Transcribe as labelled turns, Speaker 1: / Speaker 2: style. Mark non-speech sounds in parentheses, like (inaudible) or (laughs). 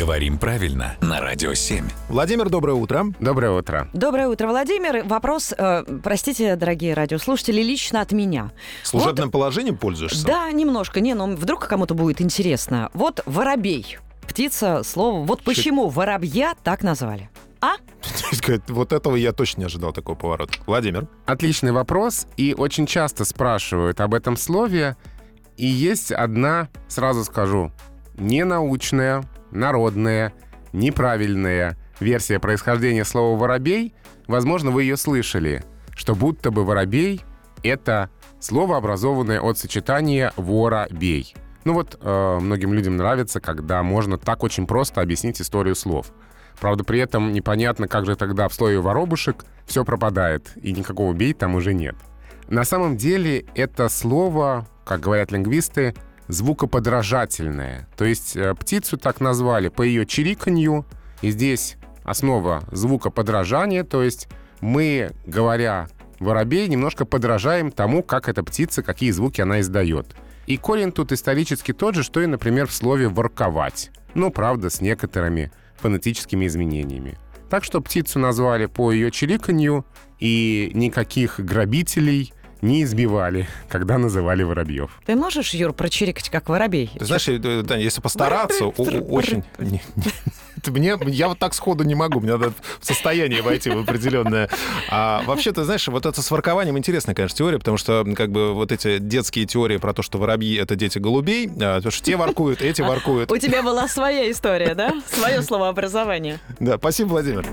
Speaker 1: Говорим правильно на Радио 7.
Speaker 2: Владимир, доброе утро.
Speaker 3: Доброе утро.
Speaker 4: Доброе утро, Владимир. Вопрос, э, простите, дорогие радиослушатели, лично от меня.
Speaker 2: Служебным
Speaker 4: Вот-
Speaker 2: положением пользуешься?
Speaker 4: Да, немножко. Не, ну вдруг кому-то будет интересно. Вот воробей. Птица, слово. Вот почему воробья так назвали? А? (laughs)
Speaker 2: Вот этого я точно не ожидал, такого поворота. Владимир.
Speaker 3: Отличный вопрос, и очень часто спрашивают об этом слове. И есть одна, сразу скажу, ненаучная, народная, неправильная версия происхождения слова «воробей». Возможно, вы ее слышали, что будто бы «воробей» — это слово, образованное от сочетания «воробей». Ну вот, э, многим людям нравится, когда можно так очень просто объяснить историю слов. Правда, при этом непонятно, как же тогда в слове «воробушек» все пропадает, и никакого «бей» там уже нет. На самом деле это слово, как говорят лингвисты, звукоподражательное. То есть э, птицу так назвали по ее чириканью, и здесь основа звукоподражания, то есть мы, говоря воробей, немножко подражаем тому, как эта птица, какие звуки она издает. И корень тут исторически тот же, что и, например, в слове «ворковать». Ну, правда, с некоторыми фонетическими изменениями. Так что птицу назвали по ее чириканью, и никаких грабителей не избивали, когда называли воробьев.
Speaker 4: Ты можешь, Юр, прочирикать, как воробей?
Speaker 2: Ты знаешь, э, Таня, если постараться, очень... (laughs) Мне, я вот так сходу не могу, мне надо в состояние войти в определенное. А вообще, ты знаешь, вот это с воркованием интересная, конечно, теория, потому что как бы вот эти детские теории про то, что воробьи — это дети голубей, а, потому что те воркуют, эти воркуют.
Speaker 4: У тебя была своя история, да? Свое словообразование.
Speaker 2: Да, спасибо, Владимир.